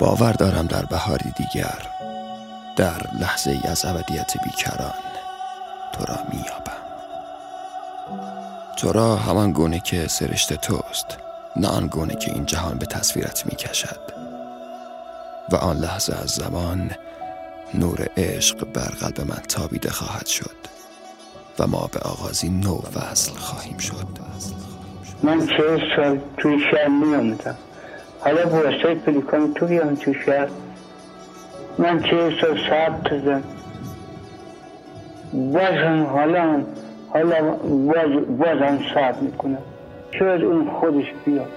باور دارم در بهاری دیگر در لحظه ای از ابدیت بیکران تو را میابم تو را همان گونه که سرشت توست نه آن گونه که این جهان به تصویرت می‌کشد. و آن لحظه از زمان نور عشق بر قلب من تابیده خواهد شد و ما به آغازی نو وصل خواهیم شد. من چه سال توی شهر می آمدم حالا واسطه پلیکان توی هم توی شهر من چه سال ساعت دادم باز هم حالا حالا باز, باز هم ساعت می‌کنم. شاید اون خودش بیاد.